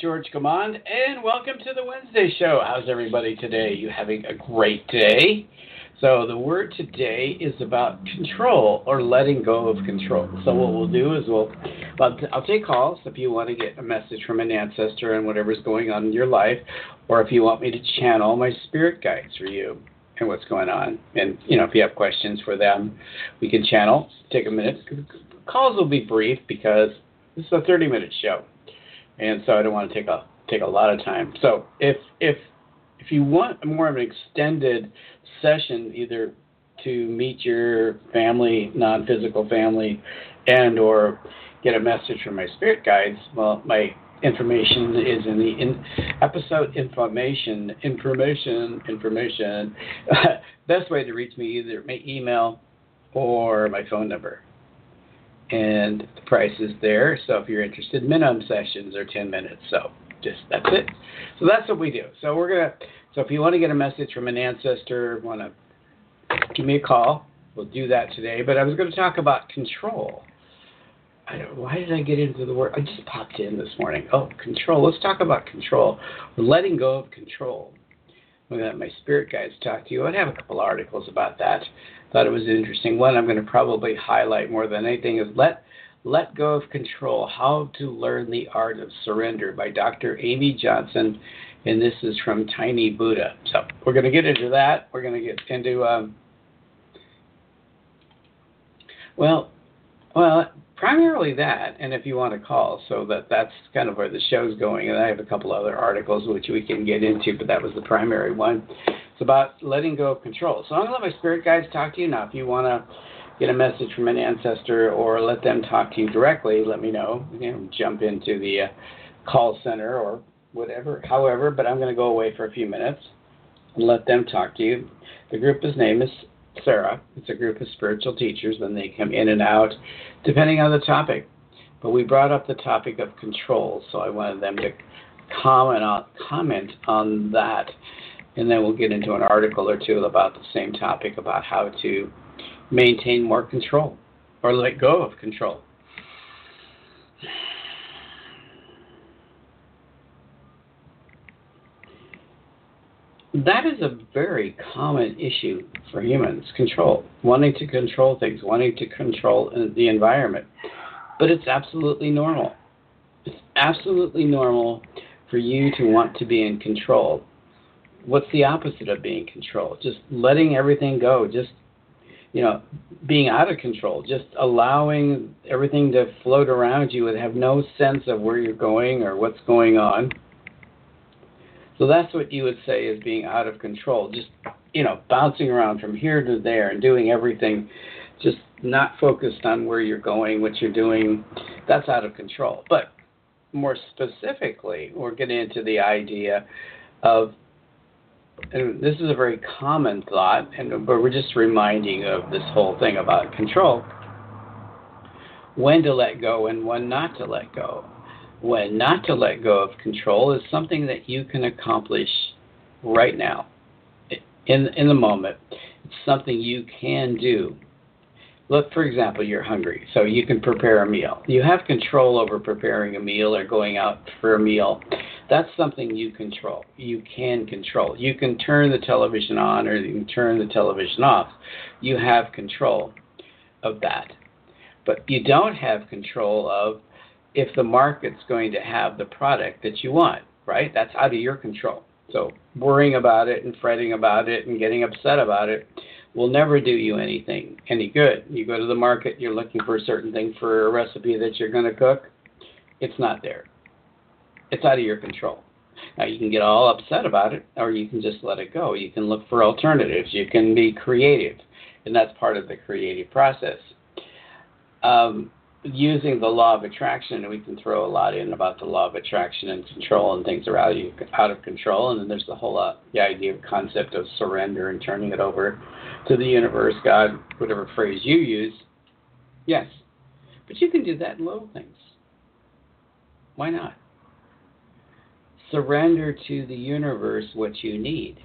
George Command, and welcome to the Wednesday show. How's everybody today? You having a great day? So, the word today is about control or letting go of control. So, what we'll do is we'll, well, I'll take calls if you want to get a message from an ancestor and whatever's going on in your life, or if you want me to channel my spirit guides for you and what's going on. And, you know, if you have questions for them, we can channel. Take a minute. Calls will be brief because this is a 30 minute show and so I don't want to take a take a lot of time. So if if if you want more of an extended session, either to meet your family, non-physical family, and or get a message from my spirit guides, well, my information is in the in episode information, information, information. Best way to reach me either my email or my phone number and the price is there. So if you're interested, minimum sessions are 10 minutes. So just that's it. So that's what we do. So we're gonna. So if you want to get a message from an ancestor, want to give me a call. We'll do that today. But I was going to talk about control. I don't, why did I get into the word? I just popped in this morning. Oh, control. Let's talk about control. We're letting go of control. I'm going to have my spirit guides talk to you. I have a couple articles about that thought it was an interesting one. I'm going to probably highlight more than anything is let let go of control: how to learn the art of surrender by Dr. Amy Johnson, and this is from Tiny Buddha. So we're going to get into that. We're going to get into um, well, well, primarily that, and if you want to call, so that that's kind of where the show's going. And I have a couple other articles which we can get into, but that was the primary one. It's about letting go of control. So I'm going to let my spirit guides talk to you now. If you want to get a message from an ancestor or let them talk to you directly, let me know. You know jump into the uh, call center or whatever. However, but I'm going to go away for a few minutes and let them talk to you. The group's name is Sara. It's a group of spiritual teachers, and they come in and out depending on the topic. But we brought up the topic of control, so I wanted them to comment on comment on that, and then we'll get into an article or two about the same topic about how to maintain more control or let go of control. that is a very common issue for humans control wanting to control things wanting to control uh, the environment. But it's absolutely normal. It's absolutely normal for you to want to be in control what's the opposite of being controlled? just letting everything go just you know being out of control just allowing everything to float around you and have no sense of where you're going or what's going on so that's what you would say is being out of control, just you know, bouncing around from here to there and doing everything, just not focused on where you're going, what you're doing. That's out of control. But more specifically, we're getting into the idea of, and this is a very common thought, and but we're just reminding of this whole thing about control. When to let go and when not to let go when not to let go of control is something that you can accomplish right now, in, in the moment. It's something you can do. Look, for example, you're hungry, so you can prepare a meal. You have control over preparing a meal or going out for a meal. That's something you control. You can control. You can turn the television on or you can turn the television off. You have control of that. But you don't have control of if the market's going to have the product that you want, right? That's out of your control. So worrying about it and fretting about it and getting upset about it will never do you anything any good. You go to the market, you're looking for a certain thing for a recipe that you're going to cook, it's not there. It's out of your control. Now you can get all upset about it, or you can just let it go. You can look for alternatives. You can be creative, and that's part of the creative process. Um, using the law of attraction, and we can throw a lot in about the law of attraction and control, and things are out of, out of control. And then there's the whole uh, the idea of concept of surrender and turning it over to the universe, God, whatever phrase you use. Yes, but you can do that in little things. Why not? Surrender to the universe what you need.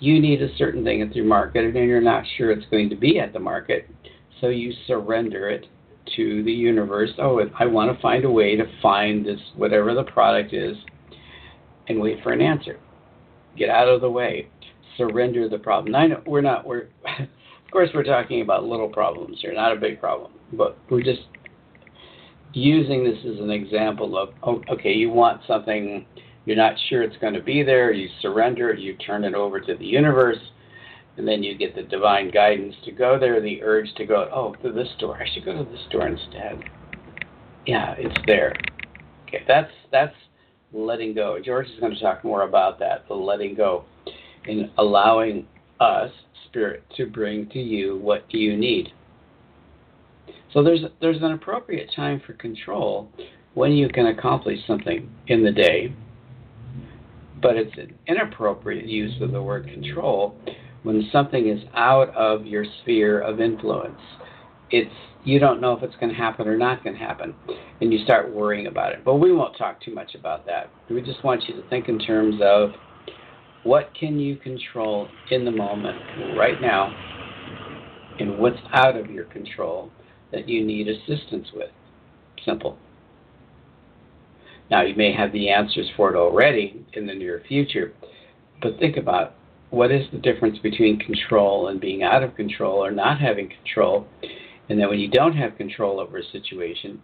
You need a certain thing at the market, and you're not sure it's going to be at the market, so you surrender it to the universe. Oh, I want to find a way to find this, whatever the product is, and wait for an answer. Get out of the way. Surrender the problem. I know we're not. We're of course we're talking about little problems here, not a big problem, but we're just using this as an example of oh, okay, you want something, you're not sure it's going to be there, you surrender, you turn it over to the universe and then you get the divine guidance to go there, the urge to go, oh, to this store. I should go to this store instead. Yeah, it's there. Okay, that's that's letting go. George is going to talk more about that, the letting go, and allowing us, spirit, to bring to you what you need. So there's there's an appropriate time for control when you can accomplish something in the day, but it's an inappropriate use of the word control when something is out of your sphere of influence. It's you don't know if it's going to happen or not going to happen, and you start worrying about it. But we won't talk too much about that. We just want you to think in terms of what can you control in the moment, right now, and what's out of your control that you need assistance with. Simple. Now, you may have the answers for it already in the near future, but think about what is the difference between control and being out of control or not having control. And then when you don't have control over a situation,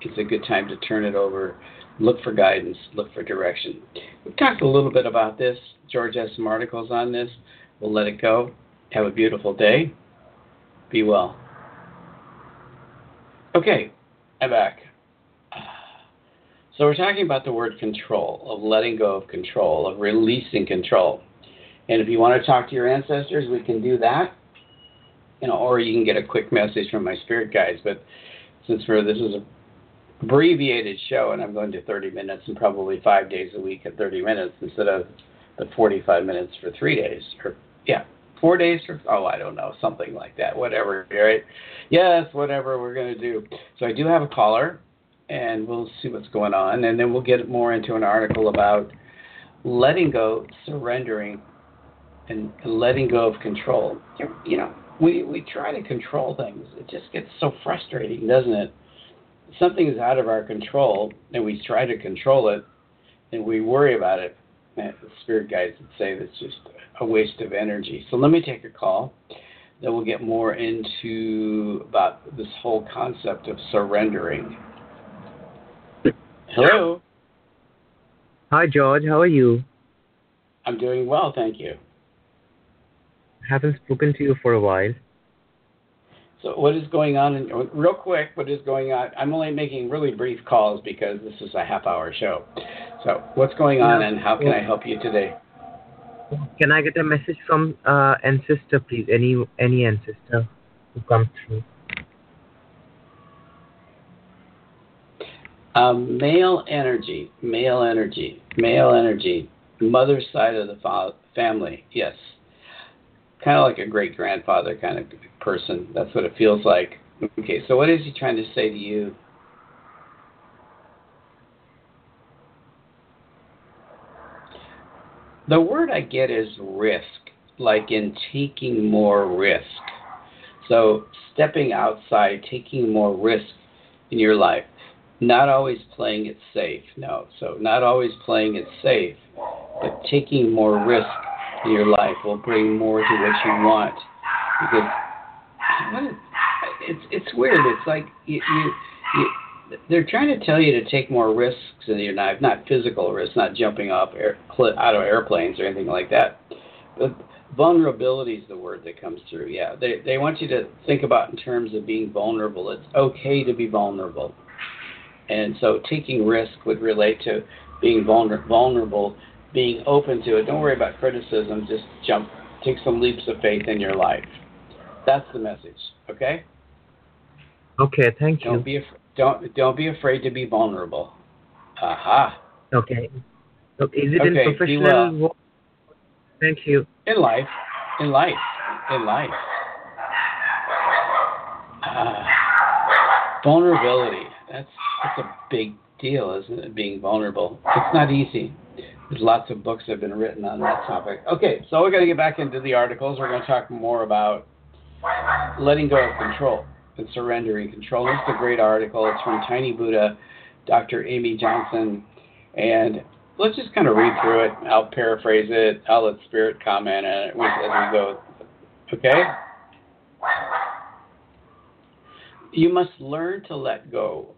it's a good time to turn it over, look for guidance, look for direction. We've talked a little bit about this. George has some articles on this. We'll let it go. Have a beautiful day. Be well. Okay, I'm back. So we're talking about the word control, of letting go of control, of releasing control. And if you want to talk to your ancestors, we can do that. You know, or you can get a quick message from my spirit guides. But since for this is a abbreviated show, and I'm going to 30 minutes and probably five days a week at 30 minutes instead of the 45 minutes for three days, or yeah, four days for oh I don't know something like that. Whatever, right? Yes, whatever we're going to do. So I do have a caller, and we'll see what's going on, and then we'll get more into an article about letting go, surrendering and, and letting go of control. You know, we, we try to control things. It just gets so frustrating, doesn't it? Something is out of our control, and we try to control it, and we worry about it. And the spirit guides would say that's just a waste of energy. So let me take a call. Then we'll get more into about this whole concept of surrendering. Hello. Hi, George. How are you? I'm doing well, thank you haven't spoken to you for a while. So what is going on? In, real quick, what is going on? I'm only making really brief calls because this is a half-hour show. So what's going on, and how can I help you today? Can I get a message from uh, ancestor, please? Any any ancestor who comes through. Um, male energy, male energy, male energy, mother's side of the fa- family. Yes kind of like a great grandfather kind of person. That's what it feels like. Okay, so what is he trying to say to you? The word I get is risk, like in taking more risk. So, stepping outside, taking more risk in your life. Not always playing it safe, no. So, not always playing it safe, but taking more risk in your life will bring more to what you want. Because it's it's weird. It's like you, you, you they're trying to tell you to take more risks in your life, not physical risks, not jumping off air, out of airplanes or anything like that. But vulnerability is the word that comes through. Yeah, they they want you to think about in terms of being vulnerable. It's okay to be vulnerable, and so taking risk would relate to being vulner- vulnerable, being open to it. Don't worry about criticism. Just jump, take some leaps of faith in your life. That's the message. Okay. Okay, thank you. Don't be af- don't don't be afraid to be vulnerable. Aha. Okay. So is it Okay, in be professional well. Thank you. In life, in life, in life. Ah, vulnerability. That's that's a big deal, isn't it? Being vulnerable. It's not easy. There's lots of books have been written on that topic. Okay, so we're going to get back into the articles. We're going to talk more about letting go of control and surrendering control. This is a great article. It's from Tiny Buddha, Dr. Amy Johnson, and let's just kind of read through it. I'll paraphrase it. I'll let Spirit comment on it as we go. Okay? You must learn to let go,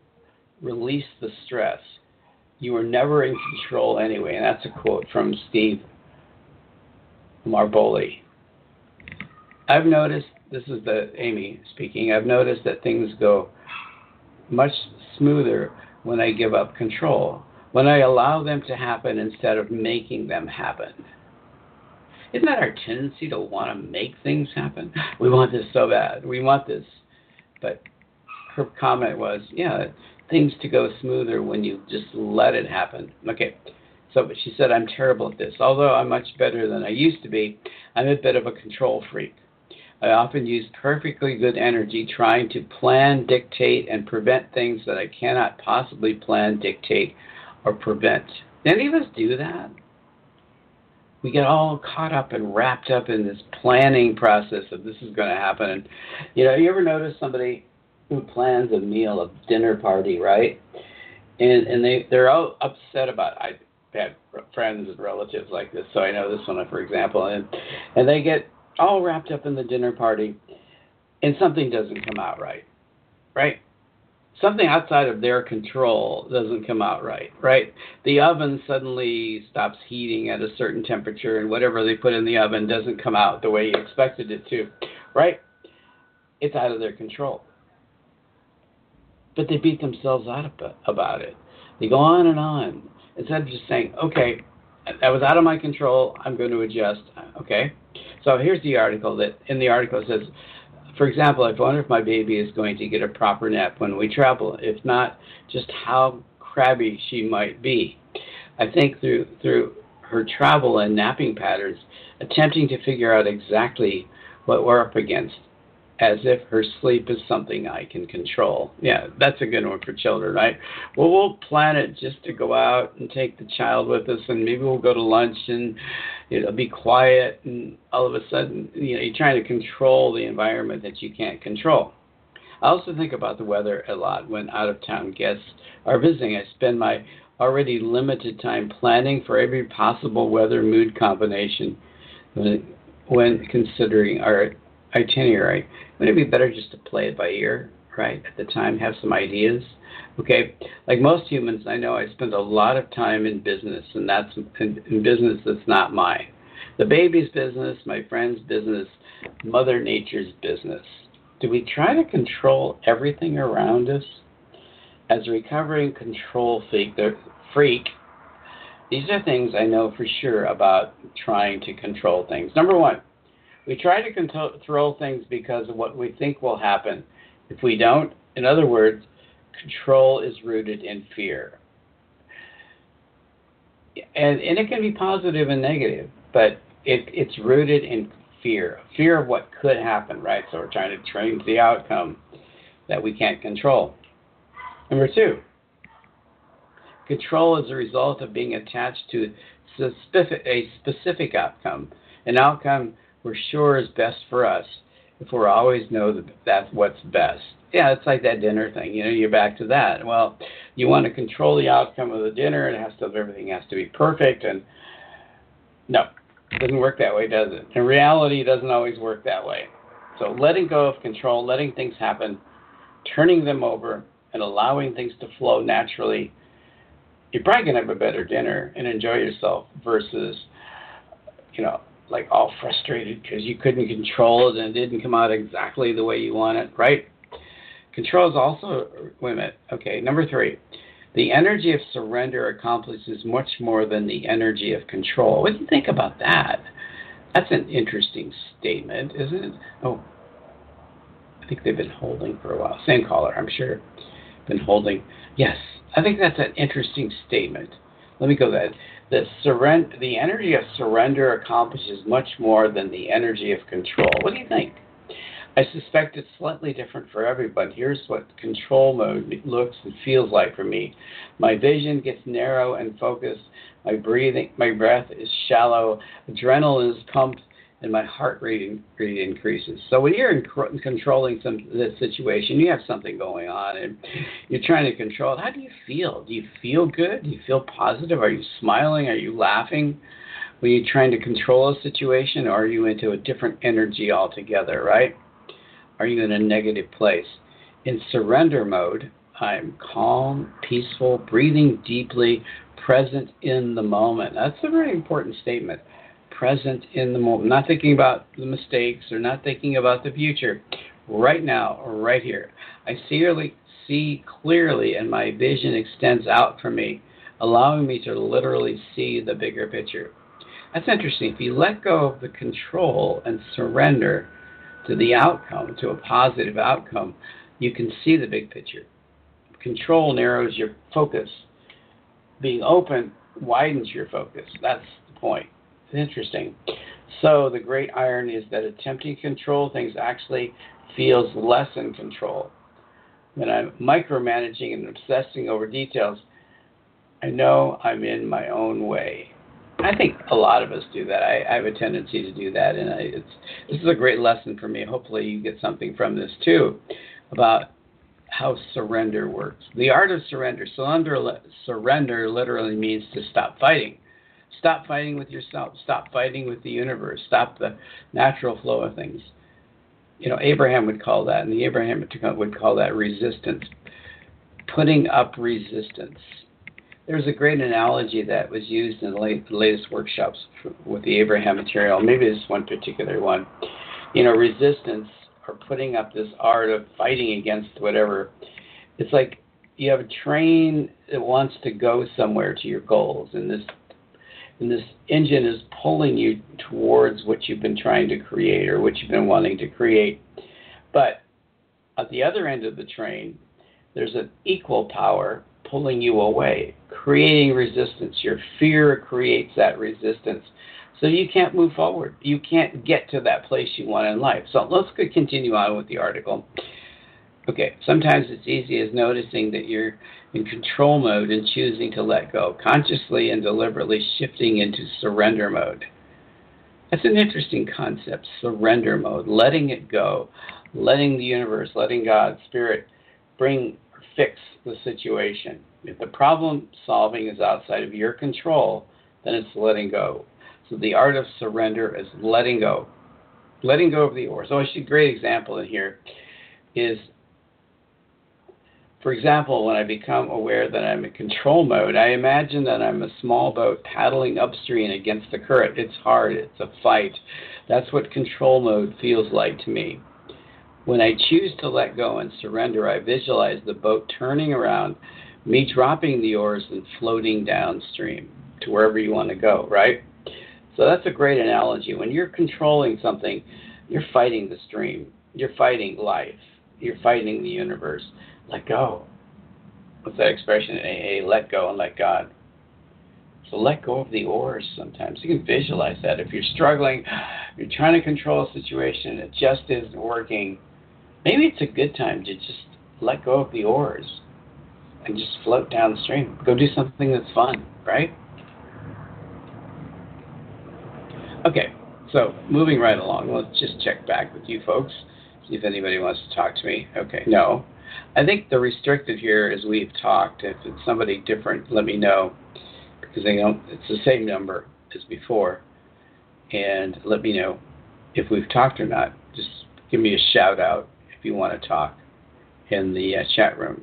release the stress. You are never in control anyway. And that's a quote from Steve Maraboli. I've noticed, this is the Amy speaking, I've noticed that things go much smoother when I give up control, when I allow them to happen instead of making them happen. Isn't that our tendency to want to make things happen? We want this so bad. We want this. But her comment was, yeah, things to go smoother when you just let it happen. Okay. So but she said, I'm terrible at this. Although I'm much better than I used to be, I'm a bit of a control freak. I often use perfectly good energy trying to plan, dictate, and prevent things that I cannot possibly plan, dictate, or prevent. Any of us do that? We get all caught up and wrapped up in this planning process of this is going to happen. And you know, you ever notice somebody who plans a meal, a dinner party, right? And and they they're all upset about. I had friends and relatives like this, so I know this one for example, and and they get all wrapped up in the dinner party, and something doesn't come out right, right? Something outside of their control doesn't come out right, right? The oven suddenly stops heating at a certain temperature, and whatever they put in the oven doesn't come out the way you expected it to, right? It's out of their control. But they beat themselves up about it. They go on and on instead of just saying, okay, that was out of my control. I'm going to adjust. Uh, okay. So here's the article that in the article it says, for example, I wonder if my baby is going to get a proper nap when we travel. If not, just how crabby she might be. I think through through her travel and napping patterns, attempting to figure out exactly what we're up against, as if her sleep is something I can control. Yeah, that's a good one for children, right? Well, we'll plan it just to go out and take the child with us, and maybe we'll go to lunch and it'll be quiet, and all of a sudden, you know, you're trying to control the environment that you can't control. I also think about the weather a lot when out of town guests are visiting. I spend my already limited time planning for every possible weather mood combination when, considering our itinerary. Wouldn't it be better just to play it by ear, right? At the time, have some ideas. Okay, like most humans, I know I spend a lot of time in business, and that's in, in business that's not mine. The baby's business, my friend's business, Mother Nature's business. Do we try to control everything around us? As a recovering control freak, freak, these are things I know for sure about trying to control things. Number one, we try to control things because of what we think will happen. If we don't, in other words, control is rooted in fear. And, and it can be positive and negative, but it, it's rooted in fear fear of what could happen, right? So we're trying to change the outcome that we can't control. Number two, control is a result of being attached to specific, a specific outcome, an outcome we're sure is best for us if we're always know that that's what's best. Yeah, it's like that dinner thing. You know, you're back to that. Well, you want to control the outcome of the dinner. It has to everything has to be perfect, and no, it doesn't work that way, does it? In reality, it doesn't always work that way. So letting go of control, letting things happen, turning them over, and allowing things to flow naturally, you're probably to have a better dinner and enjoy yourself versus, you know, like all frustrated because you couldn't control it and it didn't come out exactly the way you want it, right? Control is also, wait a minute, okay, number three. The energy of surrender accomplishes much more than the energy of control. What do you think about that? That's an interesting statement, isn't it? Oh, I think they've been holding for a while. Same caller, I'm sure. Been holding. Yes, I think that's an interesting statement. Let me go that. The surrender, the energy of surrender accomplishes much more than the energy of control. What do you think? I suspect it's slightly different for everybody. Here's what control mode looks and feels like for me. My vision gets narrow and focused. My breathing, my breath is shallow. Adrenaline is pumped, and my heart rate, rate increases. So when you're in, controlling some this situation, you have something going on, and you're trying to control it. How do you feel? Do you feel good? Do you feel positive? Are you smiling? Are you laughing? When you're trying to control a situation, or are you into a different energy altogether? Right? Are you in a negative place? In surrender mode, I'm calm, peaceful, breathing deeply, present in the moment. That's a very important statement. Present in the moment. Not thinking about the mistakes or not thinking about the future. Right now, right here. I see, see clearly, and my vision extends out from me, allowing me to literally see the bigger picture. That's interesting. If you let go of the control and surrender, to the outcome, to a positive outcome, you can see the big picture. Control narrows your focus. Being open widens your focus. That's the point. It's interesting. So the great irony is that attempting to control things actually feels less in control. When I'm micromanaging and obsessing over details, I know I'm in my own way. I think a lot of us do that. I, I have a tendency to do that, and I, it's this is a great lesson for me. Hopefully, you get something from this too, about how surrender works. The art of surrender. Surrender, surrender literally means to stop fighting. Stop fighting with yourself. Stop fighting with the universe. Stop the natural flow of things. You know, Abraham would call that, and the Abraham would call that resistance. Putting up resistance there's a great analogy that was used in the, late, latest workshops with the Abraham material. Maybe this one particular one. You know, resistance or putting up this art of fighting against whatever. It's like you have a train that wants to go somewhere to your goals, and this and this engine is pulling you towards what you've been trying to create or what you've been wanting to create. But at the other end of the train, there's an equal power pulling you away, creating resistance. Your fear creates that resistance. So you can't move forward. You can't get to that place you want in life. So let's continue on with the article. Okay, sometimes it's easy as noticing that you're in control mode and choosing to let go, consciously and deliberately shifting into surrender mode. That's an interesting concept, surrender mode, letting it go, letting the universe, letting God, Spirit bring or fix the situation. If the problem solving is outside of your control, then it's letting go. So the art of surrender is letting go. Letting go of the oars. Oh, so a great example in here is, for example, when I become aware that I'm in control mode, I imagine that I'm a small boat paddling upstream against the current. It's hard. It's a fight. That's what control mode feels like to me. When I choose to let go and surrender, I visualize the boat turning around, me dropping the oars and floating downstream to wherever you want to go, right? So that's a great analogy. When you're controlling something, you're fighting the stream, you're fighting life, you're fighting the universe. Let go. What's that expression AA? Let go and let God. So let go of the oars sometimes. You can visualize that. If you're struggling, you're trying to control a situation, it just isn't working maybe it's a good time to just let go of the oars and just float downstream. Go do something that's fun, right? Okay, so moving right along, let's just check back with you folks, see if anybody wants to talk to me. Okay, no. I think the restricted here is we've talked. If it's somebody different, let me know because they don't. It's the same number as before, and let me know if we've talked or not. Just give me a shout out if you want to talk in the uh, chat room.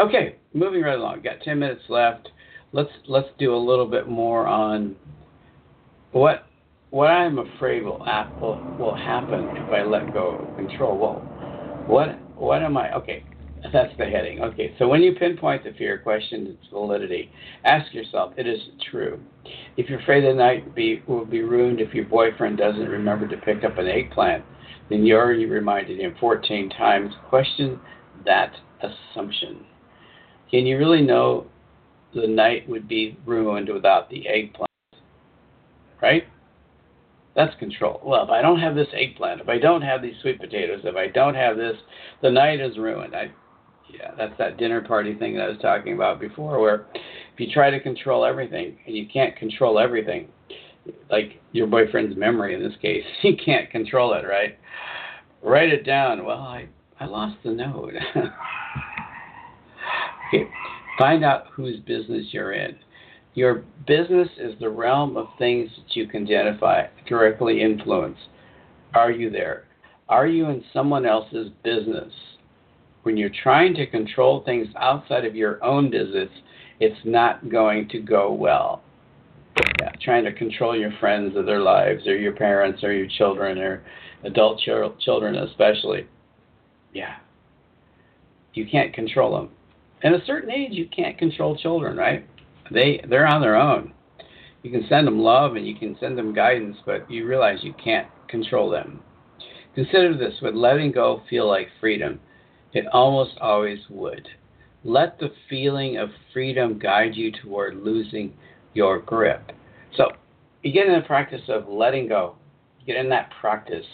Okay, moving right along. Got ten minutes left. Let's let's do a little bit more on what what I'm afraid will, will happen if I let go of control. Well, what what am I? Okay, that's the heading. Okay, so when you pinpoint the fear, question its validity. Ask yourself, it is true. If you're afraid the night be, will be ruined if your boyfriend doesn't remember to pick up an eggplant, then you already reminded him 14 times. Question that assumption. Can you really know the night would be ruined without the eggplant? Right? That's control. Well, if I don't have this eggplant, if I don't have these sweet potatoes, if I don't have this, the night is ruined. I, yeah, that's that dinner party thing that I was talking about before, where if you try to control everything and you can't control everything, like your boyfriend's memory in this case, you can't control it, right? Write it down. Well, I I lost the note. okay, find out whose business you're in. Your business is the realm of things that you can identify, directly influence. Are you there? Are you in someone else's business? When you're trying to control things outside of your own business, it's not going to go well. Yeah, trying to control your friends or their lives or your parents or your children or adult ch- children especially. Yeah. You can't control them. At a certain age, you can't control children, right? They they're on their own. You can send them love and you can send them guidance, but you realize you can't control them. Consider this: Would letting go feel like freedom? It almost always would. Let the feeling of freedom guide you toward losing your grip. So you get in the practice of letting go. You get in that practice,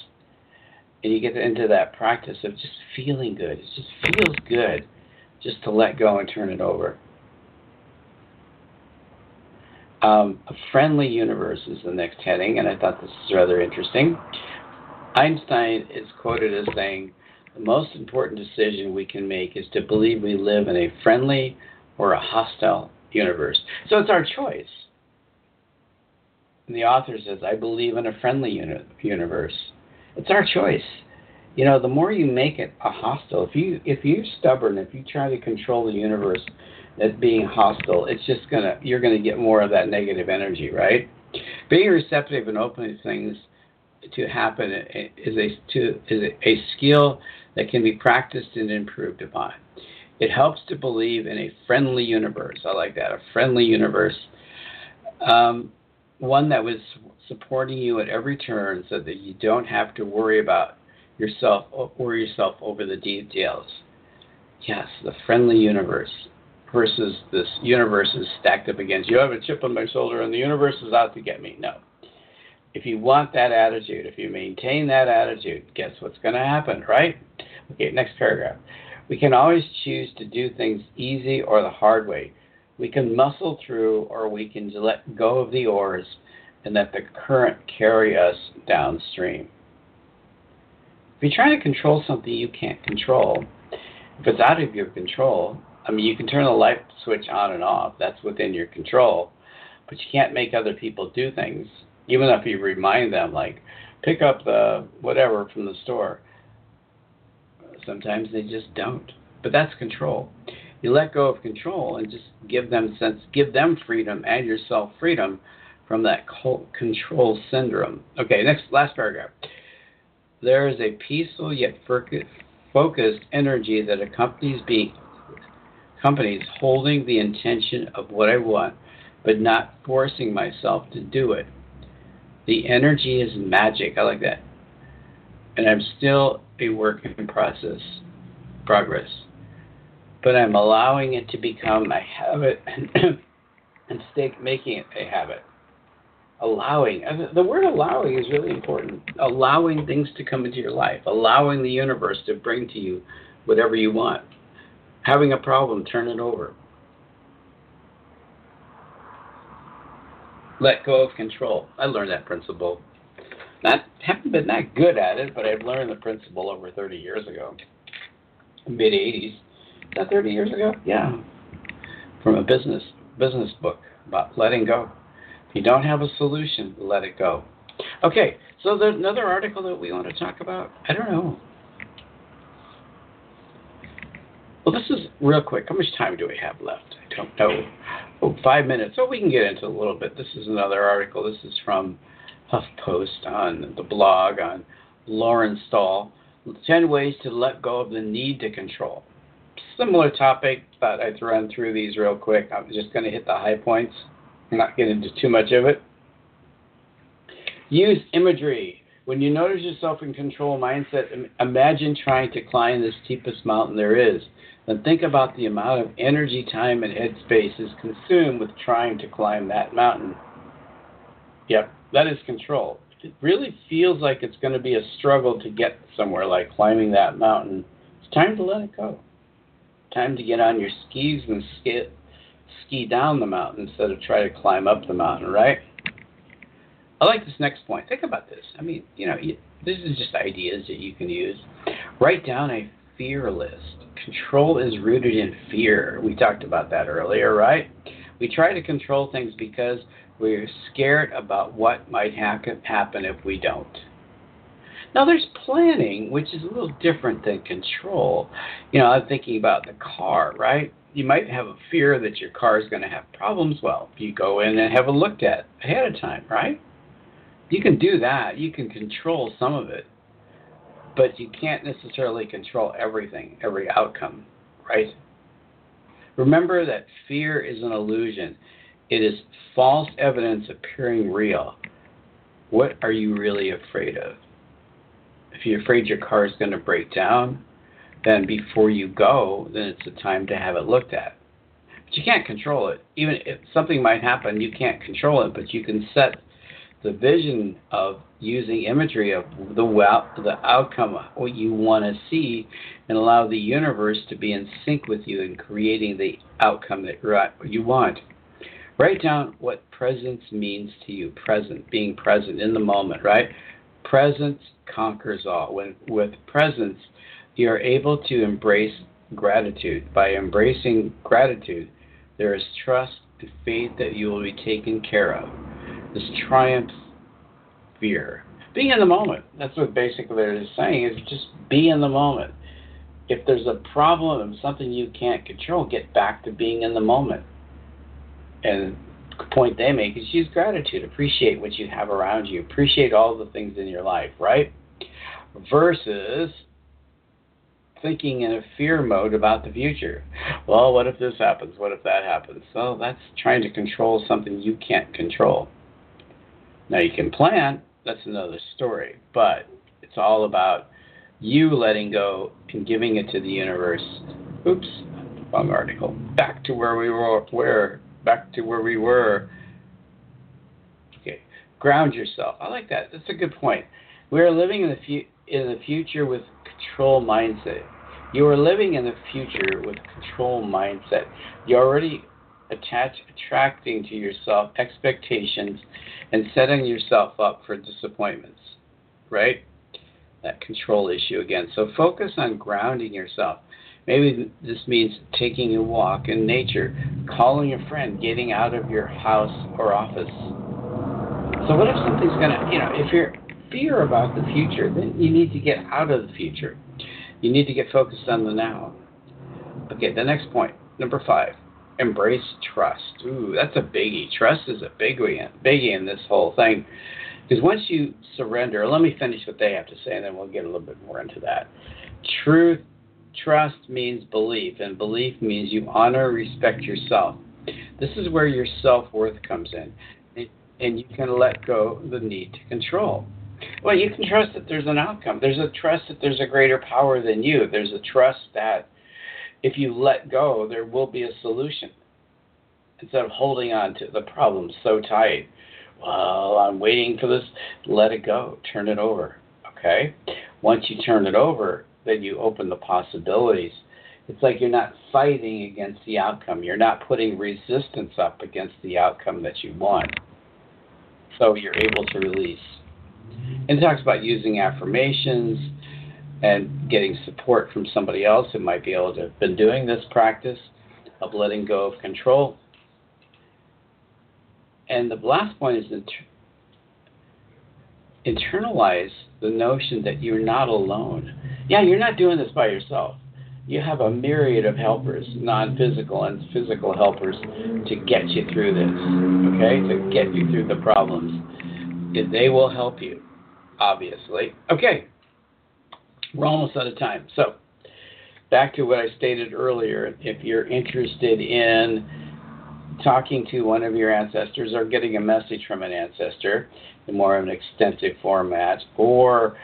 and you get into that practice of just feeling good. It just feels good just to let go and turn it over. Um, a friendly universe is the next heading, and I thought this is rather interesting. Einstein is quoted as saying, The most important decision we can make is to believe we live in a friendly or a hostile universe. So it's our choice. And the author says, I believe in a friendly uni- universe. It's our choice. You know, the more you make it a hostile, if you if you're stubborn, if you try to control the universe as being hostile, it's just gonna you're gonna get more of that negative energy, right? Being receptive and open to things to happen is a to is a skill that can be practiced and improved upon. It helps to believe in a friendly universe. I like that, a friendly universe, um, one that was supporting you at every turn, so that you don't have to worry about yourself worry yourself over the details. Yes, the friendly universe versus this universe is stacked up against you. I have a chip on my shoulder and the universe is out to get me. No. If you want that attitude, if you maintain that attitude, guess what's going to happen, right? Okay, next paragraph. We can always choose to do things easy or the hard way. We can muscle through or we can let go of the oars and let the current carry us downstream. If you're trying to control something you can't control, if it's out of your control, I mean, you can turn the light switch on and off. That's within your control. But you can't make other people do things, even if you remind them, like, pick up the whatever from the store. Sometimes they just don't. But that's control. You let go of control and just give them sense, give them freedom and yourself freedom from that control syndrome. Okay, next last paragraph. There is a peaceful yet focused energy that accompanies being companies holding the intention of what I want, but not forcing myself to do it. The energy is magic. I like that. And I'm still a work in process, progress. But I'm allowing it to become a habit and stay making it a habit. Allowing. The word allowing is really important. Allowing things to come into your life, allowing the universe to bring to you whatever you want having a problem, turn it over. Let go of control. I learned that principle. Not haven't been that good at it, but I've learned the principle over 30 years ago, mid 80s. Is that 30 years ago? Yeah, from a business business book about letting go. If you don't have a solution, let it go. Okay, so there's another article that we want to talk about. I don't know. Well, this is real quick. How much time do we have left? I don't know. Oh, five minutes. Oh, we can get into a little bit. This is another article. This is from HuffPost on the blog on Lauren Stahl. 10 ways to let go of the need to control. Similar topic, but I'd run through these real quick. I'm just going to hit the high points, not get into too much of it. Use imagery. When you notice yourself in control mindset, imagine trying to climb the steepest mountain there is. Then think about the amount of energy, time, and headspace is consumed with trying to climb that mountain. Yep, that is control. It really feels like it's going to be a struggle to get somewhere like climbing that mountain. It's time to let it go. Time to get on your skis and ski, ski down the mountain instead of try to climb up the mountain, right? I like this next point. Think about this. I mean, you know, you, this is just ideas that you can use. Write down a fear list. Control is rooted in fear. We talked about that earlier, right? We try to control things because we're scared about what might ha- happen if we don't. Now, there's planning, which is a little different than control. You know, I'm thinking about the car, right? You might have a fear that your car is going to have problems. Well, you go in and have a look at ahead of time, right? You can do that. You can control some of it, but you can't necessarily control everything, every outcome, right? Remember that fear is an illusion. It is false evidence appearing real. What are you really afraid of? If you're afraid your car is going to break down, then before you go, then it's a time to have it looked at. But you can't control it. Even if something might happen, you can't control it, but you can set the vision of using imagery of the the outcome, what you want to see, and allow the universe to be in sync with you in creating the outcome that you want. Write down what presence means to you. Present, being present in the moment, right? Presence conquers all. When with presence, you are able to embrace gratitude. By embracing gratitude, there is trust and faith that you will be taken care of this triumph fear. Being in the moment. That's what basically they're saying is just be in the moment. If there's a problem, something you can't control, get back to being in the moment. And the point they make is use gratitude. Appreciate what you have around you. Appreciate all the things in your life, right? Versus thinking in a fear mode about the future. Well, what if this happens? What if that happens? So that's trying to control something you can't control. Now you can plan, that's another story, but it's all about you letting go and giving it to the universe. Oops, wrong article. Back to where we were, where, back to where we were. Okay, ground yourself. I like that. That's a good point. We are living in the fu- in the future with control mindset. You are living in the future with control mindset. You already attach attracting to yourself expectations and setting yourself up for disappointments, right? That control issue again. So focus on grounding yourself. Maybe this means taking a walk in nature, calling a friend, getting out of your house or office. So what if something's to, you know, if you're fear about the future, then you need to get out of the future. You need to get focused on the now. Okay, the next point, number five. Embrace trust. Ooh, that's a biggie. Trust is a biggie, biggie in this whole thing. Because once you surrender, let me finish what they have to say, and then we'll get a little bit more into that. Truth, trust means belief, and belief means you honor, respect yourself. This is where your self worth comes in, and you can let go the need to control. Well, you can trust that there's an outcome. There's a trust that there's a greater power than you. There's a trust that if you let go, there will be a solution. Instead of holding on to the problem so tight, well, I'm waiting for this, let it go, turn it over. Okay? Once you turn it over, then you open the possibilities. It's like you're not fighting against the outcome. You're not putting resistance up against the outcome that you want. So you're able to release. And it talks about using affirmations, and getting support from somebody else who might be able to have been doing this practice of letting go of control. And the last point is inter- internalize the notion that you're not alone. Yeah, you're not doing this by yourself. you have a myriad of helpers, non-physical and physical helpers, to get you through this. Okay, to get you through the problems. They will help you, obviously. Okay, we're almost out of time. So, back to what I stated earlier. If you're interested in talking to one of your ancestors or getting a message from an ancestor in more of an extensive format, or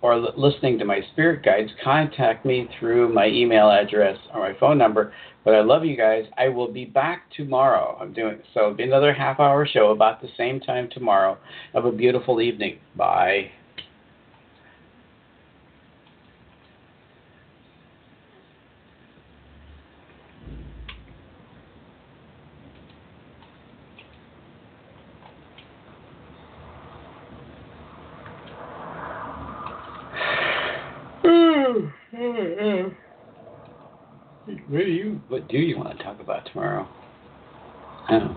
or listening to my spirit guides, contact me through my email address or my phone number. But I love you guys. I will be back tomorrow. I'm doing so. It'll be another half hour show about the same time tomorrow. Have a beautiful evening. Bye. What do you What do you want to talk about tomorrow? Oh.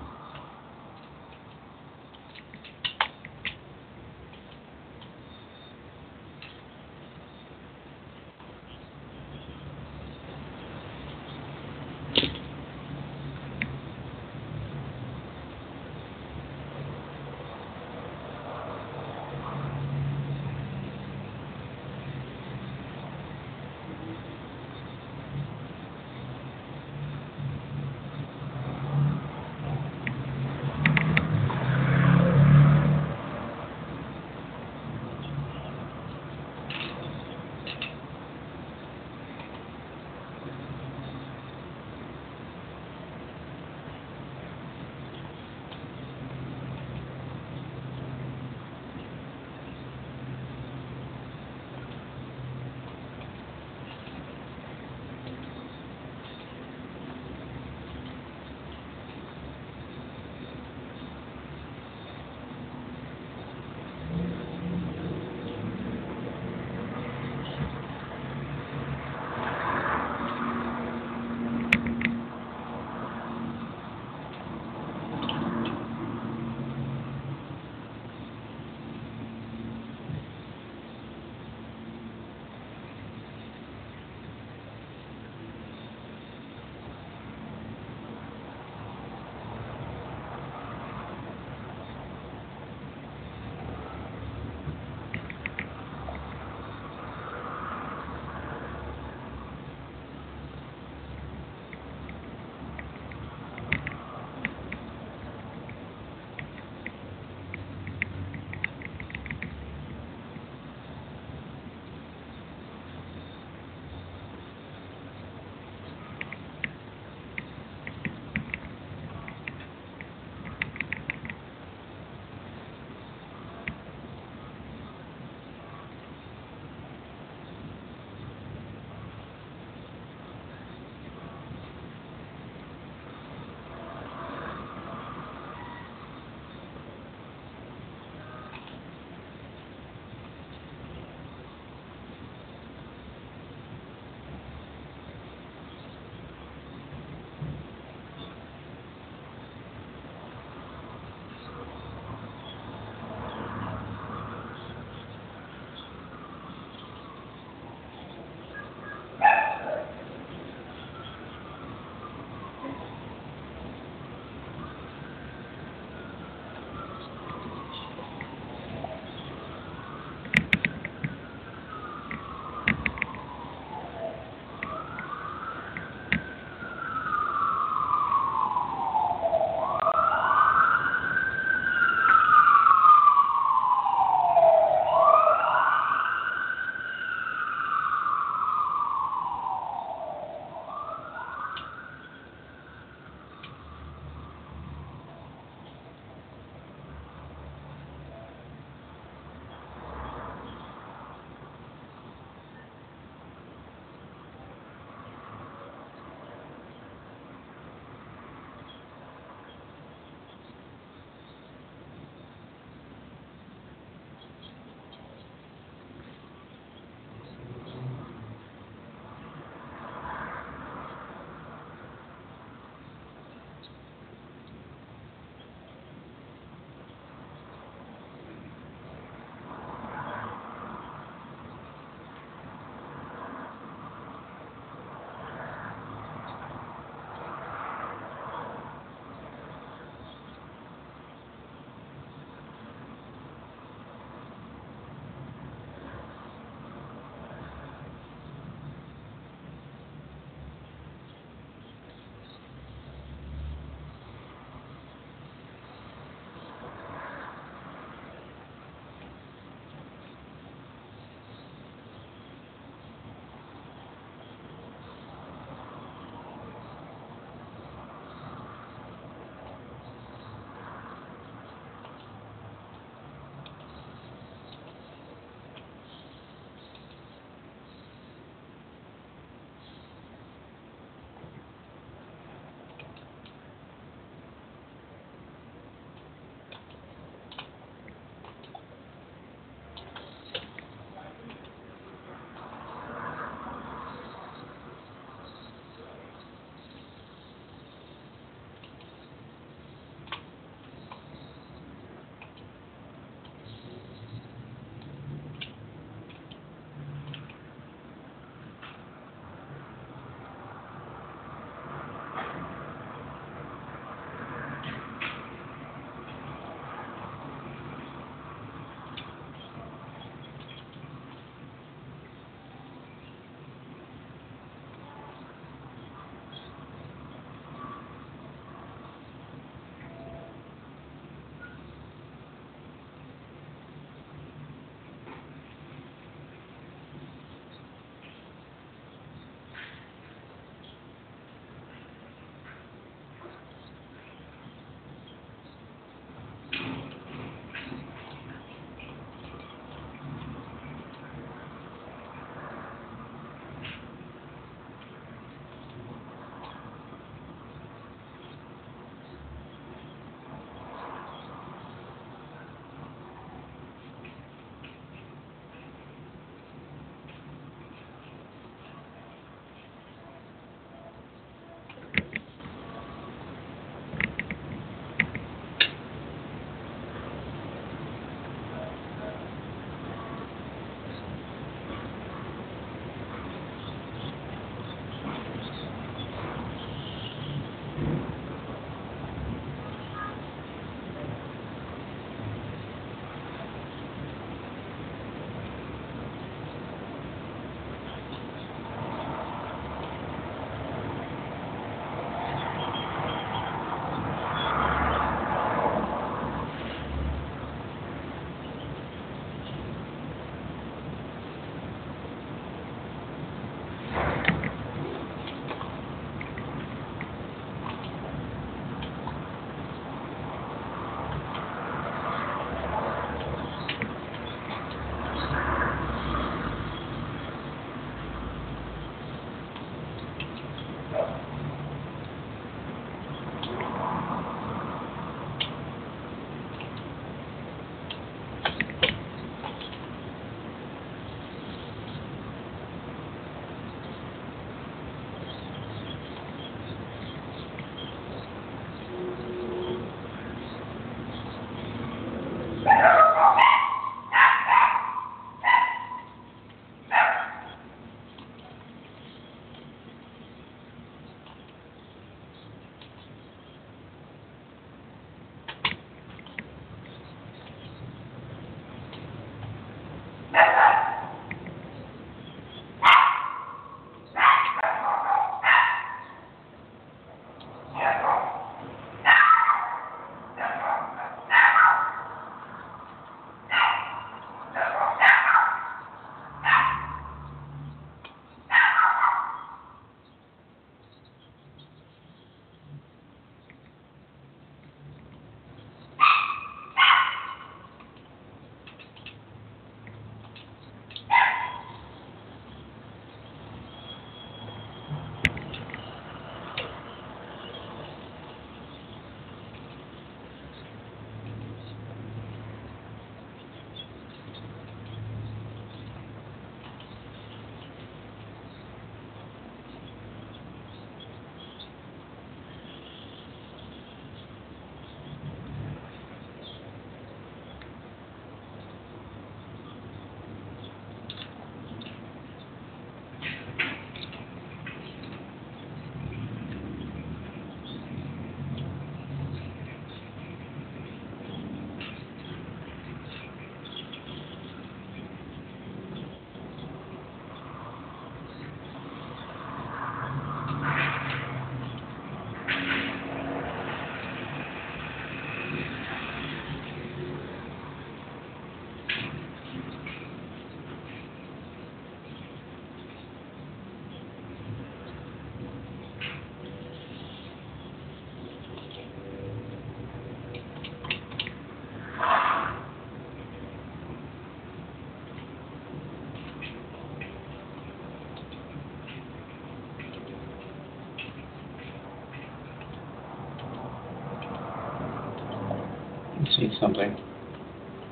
Something.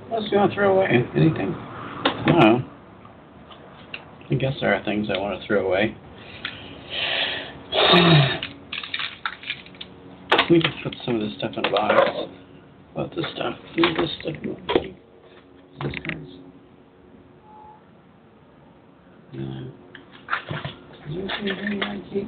Do you want to throw away? Anything? No. I guess there are things I want to throw away. We can put some of this stuff in a box. What this stuff? This stuff in the box. This guy's. No. Is there anything I can keep?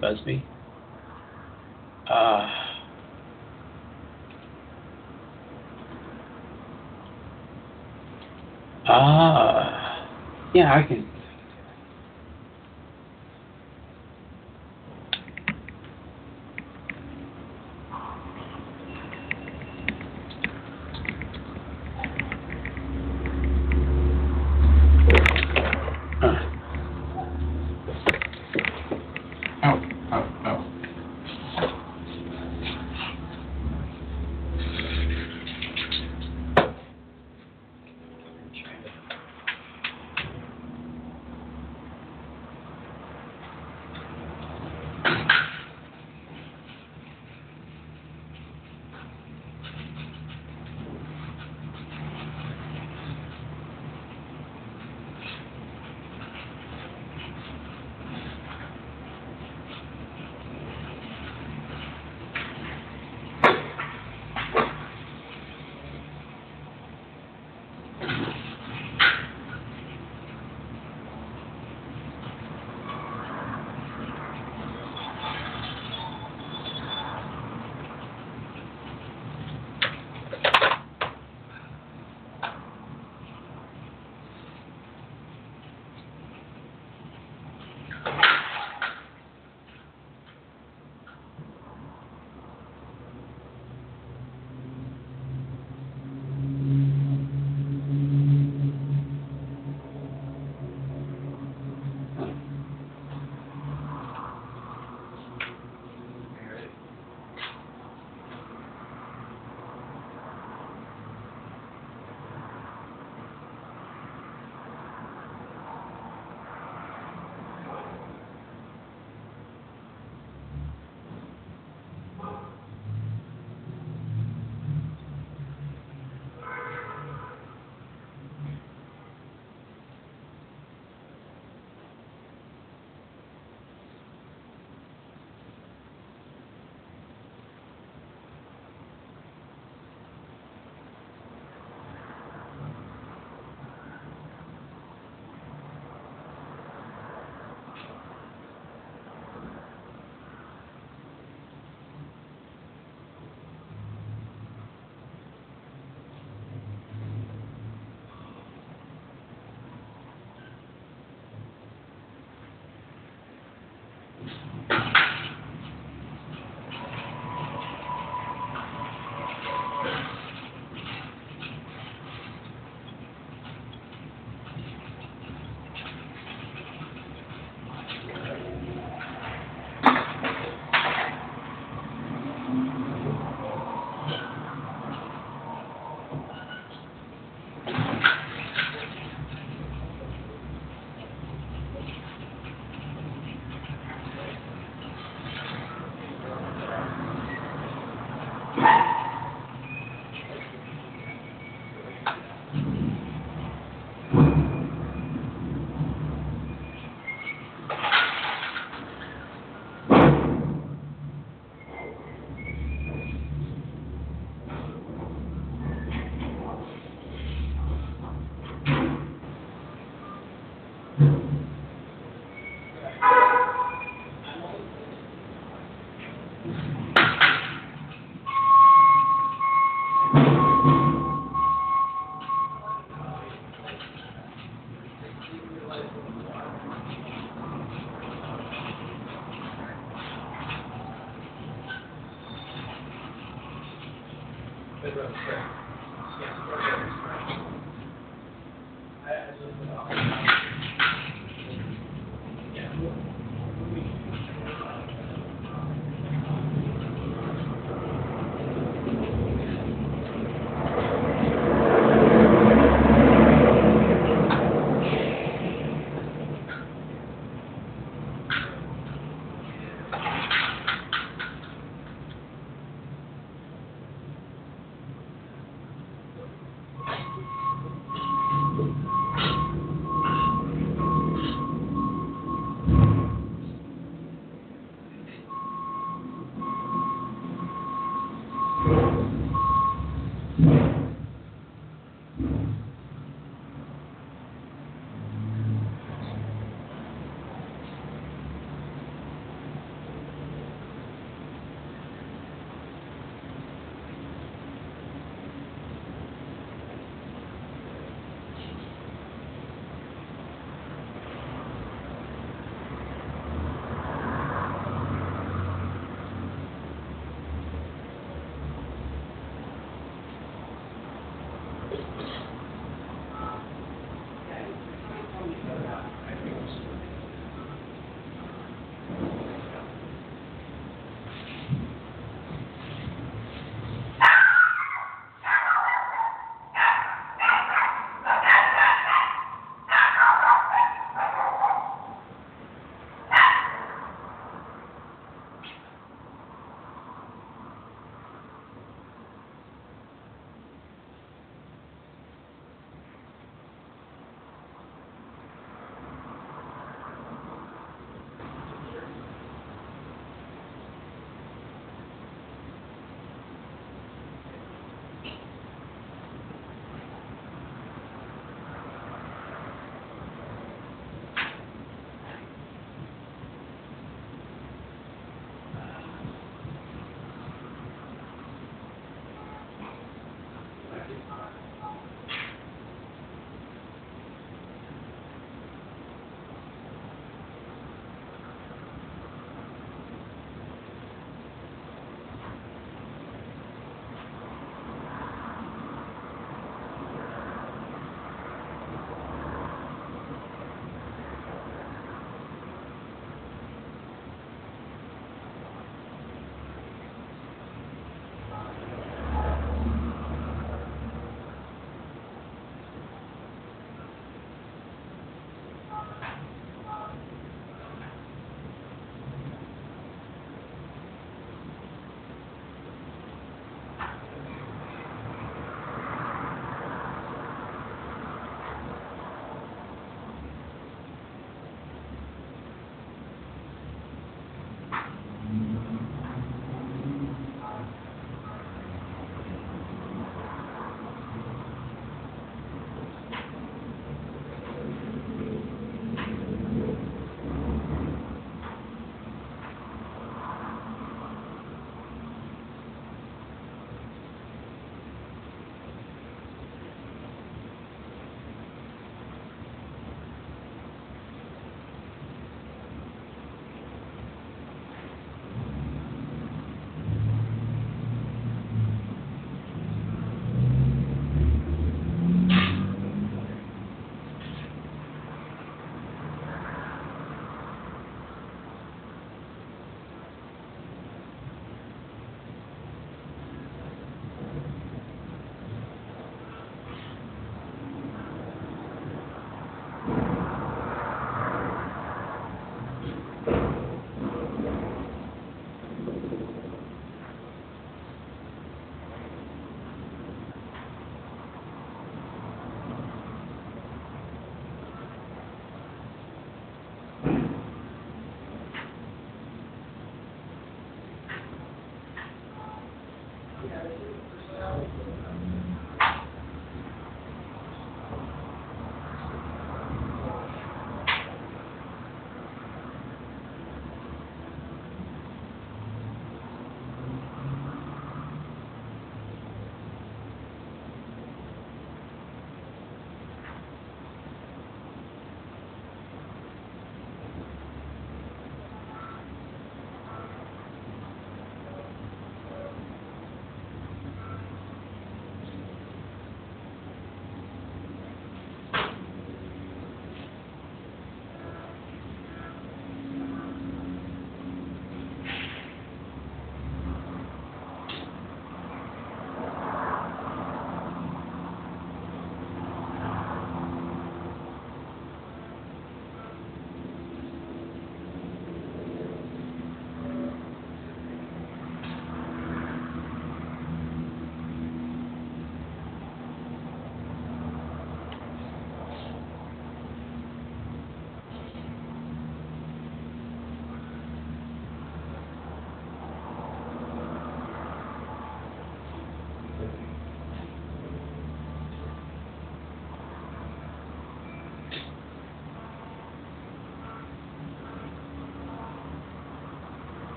Buzz me. Uh, ah, yeah, I can.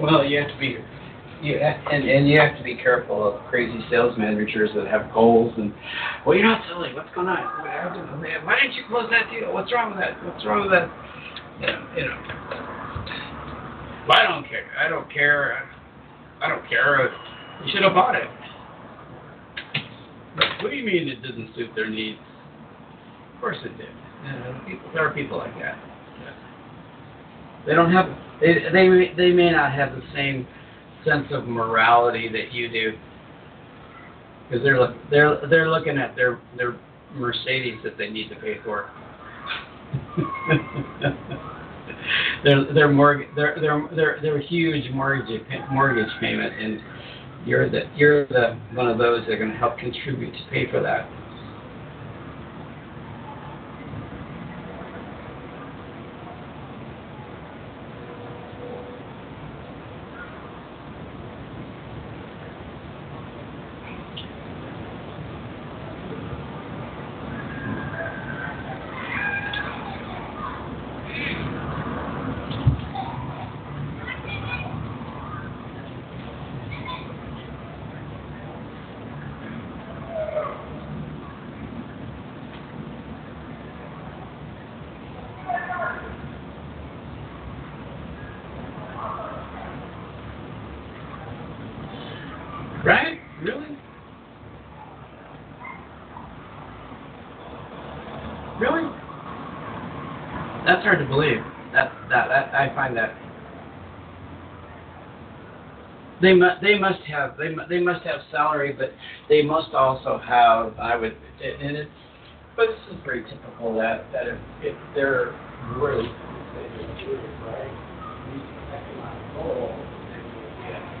Well, you have to be, you have, and and you have to be careful of crazy sales managers that have goals and, well, you're not selling. What's going on? What happened? Why didn't you close that deal? What's wrong with that? What's wrong with that? You know, you know. Well, I don't care. I don't care. I don't care. You should have bought it. But what do you mean it doesn't suit their needs? Of course it did. Uh, people, there are people like that. They don't have. They they may- they may not have the same sense of morality that you do. Because they're they're they're looking at their their Mercedes that they need to pay for. their their mortgage their their their their huge mortgage mortgage payment and you're the you're the one of those that are going to help contribute to pay for that. Right? Really? Really? That's hard to believe. That that, that I find that they must they must have they they must have salary, but they must also have I would and it's but this is very typical that that if, if they're really right, these economic goals, then you get